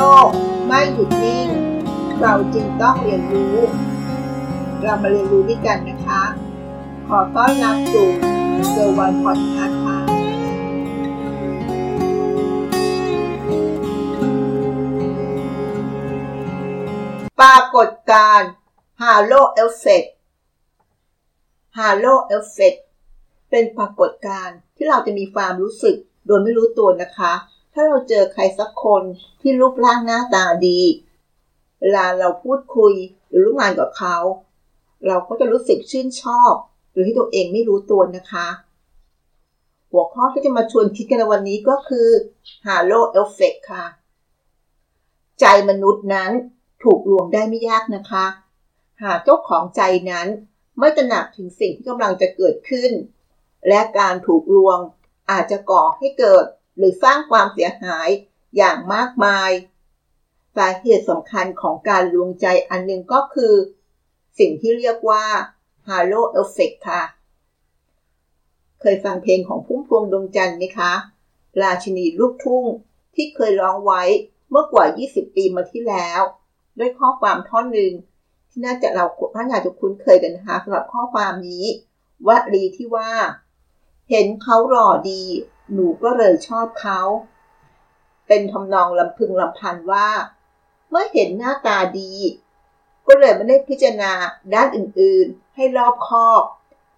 โลกไม่หยุดนิ่ง เราจึงต้องเรียนรู้ เรามาเรียนรู้ด้วยกันนะคะ ขอต้อนรับสู่เซอร์วันพอดแคสต์ค่ะปรากฏการณ์ Halo Effect Halo Effect เป็นปรากฏการณ์ที่เราจะมีความรู้สึกโดยไม่รู้ตัวนะคะาเราเจอใครสักคนที่รูปร่างหน้าตาดีเวลาเราพูดคุยหรือร่วมงานกับเขา เราก็จะรู้สึกชื่นชอบโดยที่ตัวเองไม่รู้ตัวนะคะ หัวข้อที่จะมาชวนคิดกันในวันนี้ก็คือ Halo Effect ค่ะ ใจมนุษย์นั้นถูกลวงได้ไม่ยากนะคะ หากเจ้าของใจนั้นไม่ตระหนักถึงสิ่งที่กำลังจะเกิดขึ้น และการถูกลวงอาจจะก่อให้เกิด หรือสร้างความเสียหายอย่างมากมาย สาเหตุสำคัญของการลวงใจอันหนึ่งก็คือ สิ่งที่เรียกว่า Halo Effect ค่ะ เคยฟังเพลงของพุ่มพวงดวงจันทร์ไหมคะ ราชินีลูกทุ่งที่เคยร้องไว้เมื่อกว่า 20 ปีมาที่แล้ว ด้วยข้อความท่อนหนึ่งที่น่าจะเราท่านอาจจะคุ้นเคยกันนะคะสำหรับข้อความนี้วลีที่ว่า เห็นเขาหล่อดี หนูก็เลยชอบเขา เป็นทำนองลำพึงลำพันว่า เมื่อเห็นหน้าตาดี ก็เลยไม่ได้พิจารณาด้านอื่นๆ ให้รอบคอบ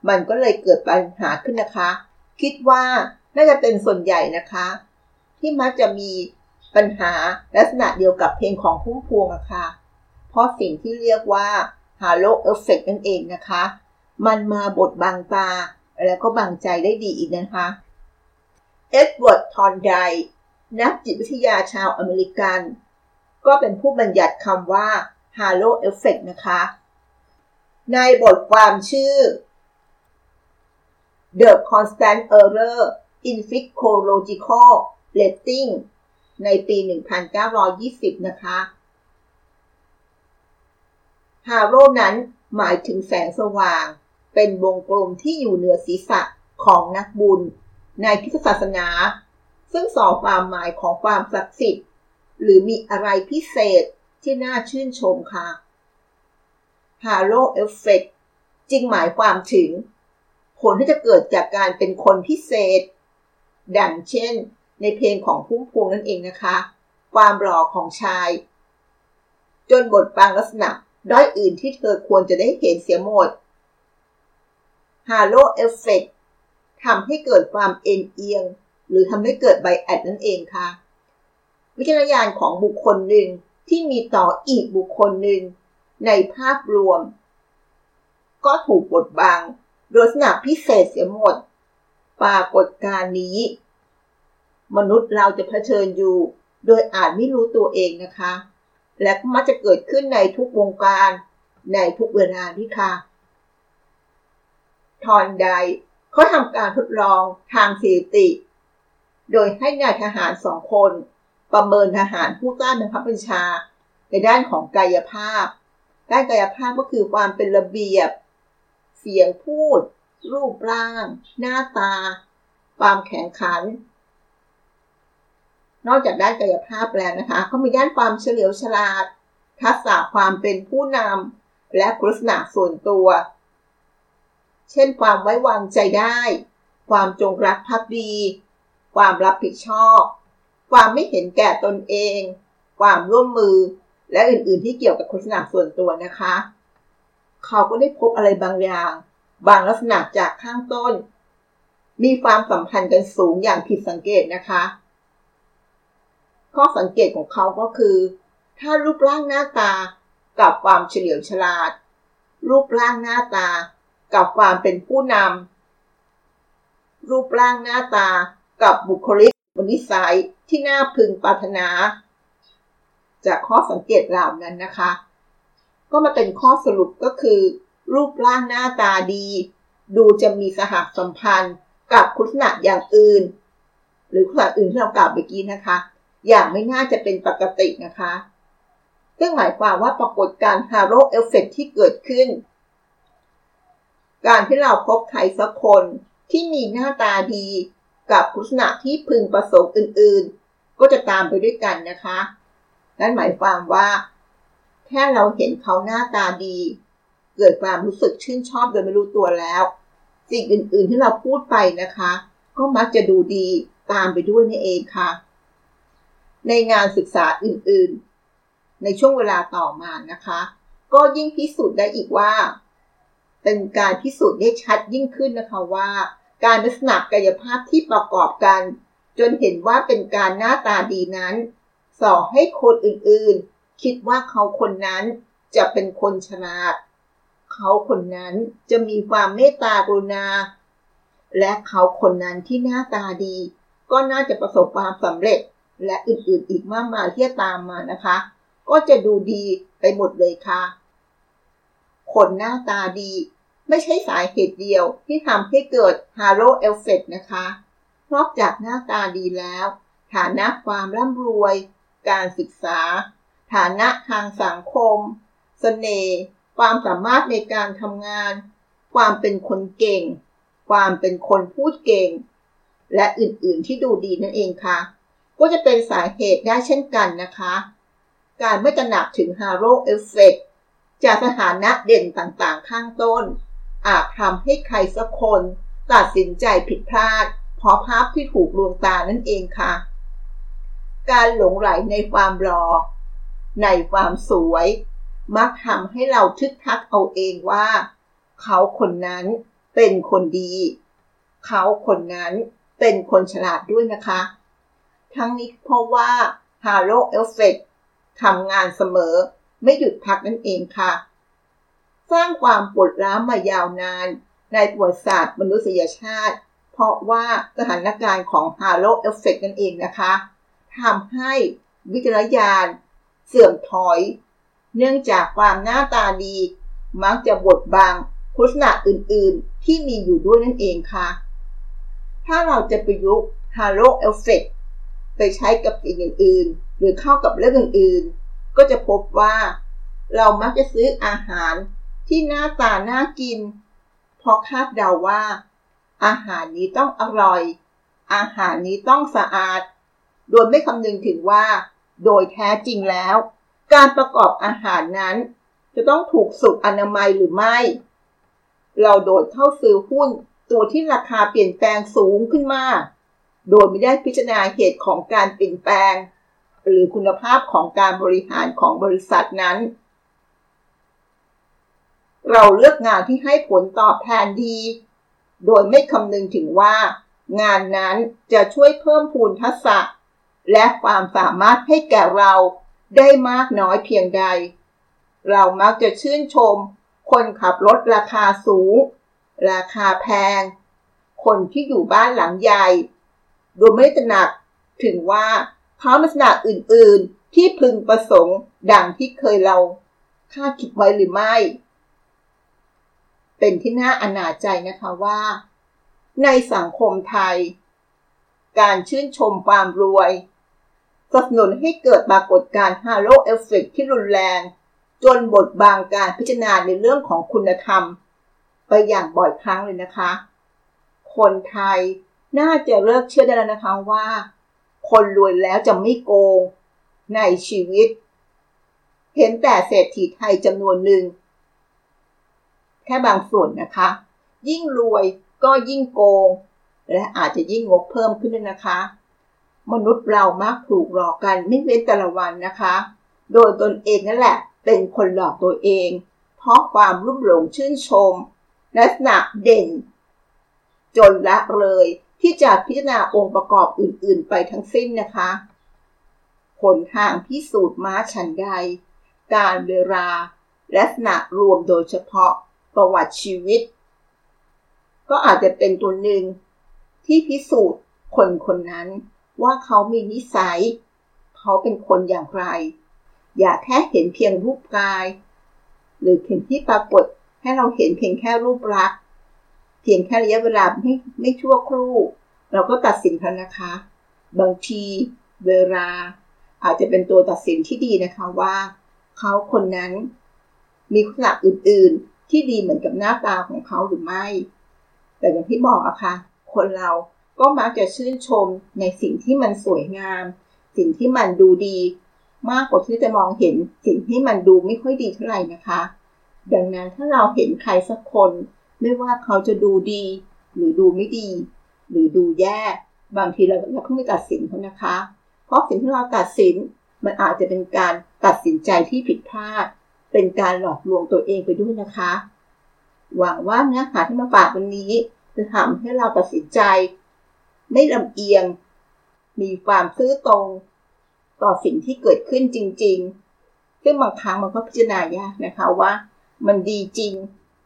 มันก็เลยเกิดปัญหาขึ้นนะคะ คิดว่าน่าจะเป็นส่วนใหญ่นะคะ ที่มักจะมีปัญหาลักษณะเดียวกับเพลงของพุ่มพวงอะค่ะ เพราะสิ่งที่เรียกว่า Halo Effect นั่นเองนะคะ มันมาบดบังตา แล้วก็บังใจได้ดีอีกนะคะ เอ็ดเวิร์ด ธอร์นไดค์ นักจิตวิทยาชาวอเมริกัน ก็เป็นผู้บัญญัติคำว่า Halo Effect นะคะ ในบทความชื่อ The Constant Error in Psychological Rating ในปี 1920 นะคะ Halo นั้นหมายถึงแสงสว่าง เป็นวงกลมที่อยู่เหนือศีรษะของนักบุญ ในคริสตศาสนา ซึ่งส่อความหมายของความศักดิ์สิทธิ์ หรือมีอะไรพิเศษที่น่าชื่นชมค่ะ Halo Effectจึงหมายความถึง ผลที่จะเกิดจากการเป็นคนพิเศษ ดังเช่น ในเพลงของพุ่มพวงนั่นเองนะคะ ความหล่อของชาย จนบทบางลักษณะด้อยอื่นที่เธอควรจะได้เห็นเสียหมด Halo Effect ทำให้เกิดความเอ็นเอียง หรือทำให้เกิดไบแอดนั่นเองค่ะ วิจารณญาณของบุคคลหนึ่งที่มีต่ออีกบุคคลหนึ่งในภาพรวม ก็ถูกบดบังโดยลักษณะพิเศษเสียหมด ปรากฏการณ์นี้ มนุษย์เราจะเผชิญอยู่ โดยอาจไม่รู้ตัวเองนะคะ และมักจะเกิดขึ้นในทุกวงการในทุกเวลาที่ค่ะทอนใด เขาทำการทดลองทางสถิติ โดยให้นายทหารสองคน ประเมินทหารผู้ต้านบังคับบัญชา ในด้านของกายภาพ ด้านกายภาพก็คือความเป็นระเบียบ เสียงพูด รูปร่าง หน้าตา ความแข็งขัน นอกจากด้านกายภาพแล้วนะคะเขามีด้านความเฉลียวฉลาด ทักษะความเป็นผู้นำและลักษณะส่วนตัว เช่นความไว้วางใจได้ ความจงรักภักดี ความรับผิดชอบ ความไม่เห็นแก่ตนเอง ความร่วมมือ และอื่นๆที่เกี่ยวกับลักษณะส่วนตัวนะคะ เขาก็ได้พบอะไรบางอย่าง บางลักษณะจากข้างต้น มีความสัมพันธ์กันสูงอย่างผิดสังเกตนะคะ ข้อสังเกตของเขาก็คือ ถ้ารูปร่างหน้าตากับความเฉลียวฉลาด รูปร่างหน้าตา กับความเป็นผู้นำรูปร่างหน้าตากับบุคลิกนิสัยที่น่าพึงปรารถนา จากข้อสังเกตเหล่านั้นนะคะ ก็มาเป็นข้อสรุปก็คือ รูปร่างหน้าตาดี ดูจะมีสหสัมพันธ์กับคุณลักษณะอย่างอื่น หรือคุณลักษณะอื่นที่เรากล่าวเมื่อกี้นะคะ อย่างไม่น่าจะเป็นปกตินะคะซึ่งหมายความว่าปรากฏการฮาโลเอฟเฟกที่เกิดขึ้น การที่เราพบใครสักคนที่มีหน้าตาดีกับคุณลักษณะที่พึงประสงค์อื่นๆ ก็จะตามไปด้วยกันนะคะ นั่นหมายความว่า แค่เราเห็นเขาหน้าตาดี เกิดความรู้สึกชื่นชอบโดยไม่รู้ตัวแล้ว สิ่งอื่นๆที่เราพูดไปนะคะ ก็มักจะดูดีตามไปด้วยนี่เองค่ะ ในงานศึกษาอื่นๆ ในช่วงเวลาต่อมานะคะ ก็ยิ่งพิสูจน์ได้อีกว่า เป็นการพิสูจน์ได้ชัดยิ่งขึ้นนะคะว่า การลักษณะกายภาพที่ประกอบกัน จนเห็นว่าเป็นการหน้าตาดีนั้นส่อให้คนอื่นๆ คิดว่าเขาคนนั้นจะเป็นคนฉลาด เขาคนนั้นจะมีความเมตตากรุณา และเขาคนนั้นที่หน้าตาดี ก็น่าจะประสบความสำเร็จและอื่นๆ อีกมากมายที่จะตามมานะคะ ก็จะดูดีไปหมดเลยค่ะ คนหน้าตาดี ไม่ใช่สาเหตุเดียวที่ทำให้เกิด Halo Effect นะคะ นอกจากหน้าตาดีแล้ว ฐานะความร่ำรวย การศึกษา ฐานะทางสังคมเสน่ห์ความสามารถในการทำงาน ความเป็นคนเก่ง ความเป็นคนพูดเก่ง และอื่นๆที่ดูดีนั่นเองค่ะ ก็จะเป็นสาเหตุได้เช่นกันนะคะ การไม่ตระหนักถึง Halo Effect จากสถานะเด่นต่างๆ ข้างต้น อาจทำให้ใครสักคน ตัดสินใจผิดพลาด เพราะภาพที่ถูกลวงตานั่นเองค่ะ การหลงใหลในความหล่อ ในความสวย มักทำให้เราทึกทักเอาเองว่า เขาคนนั้นเป็นคนดี เขาคนนั้นเป็นคนฉลาดด้วยนะคะ ทั้งนี้เพราะว่า halo effect ทำงานเสมอไม่หยุดพักนั่นเองค่ะ สร้างความปวดร้าวมายาวนาน ในประวัติศาสตร์มนุษยชาติ เพราะว่าสถานการณ์ของ halo effect นั่นเองนะคะทำให้วิจารณญาณเสื่อมถอย เนื่องจากความหน้าตาดี มักจะบดบังคุณลักษณะอื่นๆ ที่มีอยู่ด้วยนั่นเองค่ะ ถ้าเราจะประยุกต์ halo effect ไปใช้กับสิ่งอื่นๆ หรือเข้ากับเรื่องอื่นๆ ก็จะพบว่า เรามักจะซื้ออาหาร ที่หน้าตาน่ากินเพราะคาดเดาว่า อาหารนี้ต้องอร่อย อาหารนี้ต้องสะอาด โดยไม่คำนึงถึงว่า โดยแท้จริงแล้ว การประกอบอาหารนั้น จะต้องถูกสุขอนามัยหรือไม่ เราโดดเข้าซื้อหุ้นตัวที่ราคาเปลี่ยนแปลงสูงขึ้นมาโดยไม่ได้พิจารณาเหตุของการเปลี่ยนแปลง หรือคุณภาพของการบริหารของบริษัทนั้น เราเลือกงานที่ให้ผลตอบแทนดี โดยไม่คำนึงถึงว่า งานนั้นจะช่วยเพิ่มพูนทักษะ และความสามารถให้แก่เราได้มากน้อยเพียงใด เรามักจะชื่นชม คนขับรถราคาสูง ราคาแพง คนที่อยู่บ้านหลังใหญ่ โดยไม่ตระหนักถึงว่าเขาลักษณะอื่น ๆ ที่พึงประสงค์ดังที่เคยเราคาดคิดไว้หรือไม่ เป็นที่น่าอนาถใจนะคะว่า ในสังคมไทย การชื่นชมความรวยสนับสนุนให้เกิดปรากฏการณ์ halo effect ที่รุนแรง จนบดบังการพิจารณาในเรื่องของคุณธรรม ไปอย่างบ่อยครั้งเลยนะคะ คนไทยน่าจะเลิกเชื่อได้แล้วนะคะว่า คนรวยแล้วจะไม่โกงในชีวิต เห็นแต่เศรษฐีไทยจำนวนหนึ่ง แค่บางส่วนนะคะ ยิ่งรวยก็ยิ่งโกง และอาจจะยิ่งงกเพิ่มขึ้นด้วยนะคะ มนุษย์เรามักถูกหลอกกันไม่เว้นแต่ละวันนะคะ โดยตนเองนั่นแหละ เป็นคนหลอกตัวเอง เพราะความรุ่มหลงชื่นชม ลักษณะเด่น จนละเลยที่จะพิจารณาองค์ประกอบอื่น ๆ ไปทั้งสิ้นนะคะผลทางพิสูจน์ม้าฉันใด การเวลาลักษณะรวมโดยเฉพาะ ประวัติชีวิต ก็อาจจะเป็นตัวหนึ่งที่พิสูจน์คนคนนั้นว่าเขามีนิสัย เขาเป็นคนอย่างไร อย่าแค่เห็นเพียงรูปกาย หรือเห็นที่ปรากฏให้เราเห็นเพียงแค่รูปลักษณ์เพียงแค่ระยะเวลาไม่ไม่ชั่วครู่ เราก็ตัดสินเขานะคะ บางทีเวลาอาจจะเป็นตัวตัดสินที่ดีนะคะว่า เขาคนนั้นมีคุณลักษณะอื่น ที่ดีเหมือนกับหน้าตาของเขาหรือไม่ แต่อย่างที่บอกอะคะ่ะ คนเราก็มักจะชื่นชมในสิ่งที่มันสวยงาม สิ่งที่มันดูดี มากกว่าที่จะมองเห็นสิ่งที่มันดูไม่ค่อยดีเท่าไหร่นะคะ ดังนั้นถ้าเราเห็นใครสักคน ไม่ว่าเขาจะดูดี หรือดูไม่ดี หรือดูแย่ บางทีเราอย่าเพิ่งไปตัดสินเขานะคะ เพราะสิ่งที่เราตัดสินมันอาจจะเป็นการตัดสินใจที่ผิดพลาด เป็นการหลอกลวงตัวเองไปด้วยนะคะ หวังว่าเนื้อหาที่มาฝากวันนี้ จะทำให้เราตัดสินใจ ไม่ลำเอียง มีความซื่อตรง ต่อสิ่งที่เกิดขึ้นจริง ๆ ซึ่งบางครั้งมันก็พิจารณายากนะคะว่า มันดีจริง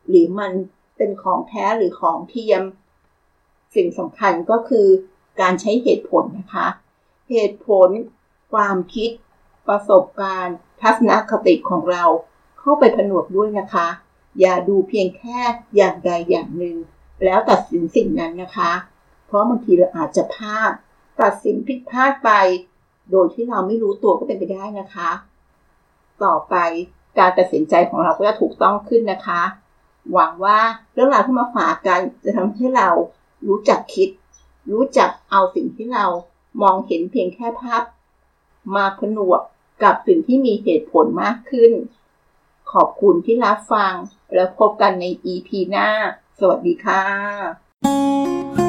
หรือมันเป็นของแท้หรือของเทียม สิ่งสำคัญก็คือการใช้เหตุผลนะคะ เหตุผล ความคิด ประสบการณ์ ทัศนคติของเรา เข้าไปผนวกด้วยนะคะ อย่าดูเพียงแค่อย่างใดอย่างหนึ่ง แล้วตัดสินสิ่งนั้นนะคะ เพราะบางทีเราอาจจะพลาดตัดสินผิดพลาดไป โดยที่เราไม่รู้ตัวก็เป็นไปได้นะคะ ต่อไปการตัดสินใจของเราก็จะถูกต้องขึ้นนะคะ หวังว่าเรื่องราวที่มาฝากกันจะทำให้เรารู้จักคิด รู้จักเอาสิ่งที่เรามองเห็นเพียงแค่ภาพ มาผนวกกับสิ่งที่มีเหตุผลมากขึ้น ขอบคุณที่รับฟัง แล้วพบกันใน EP หน้า สวัสดีค่ะ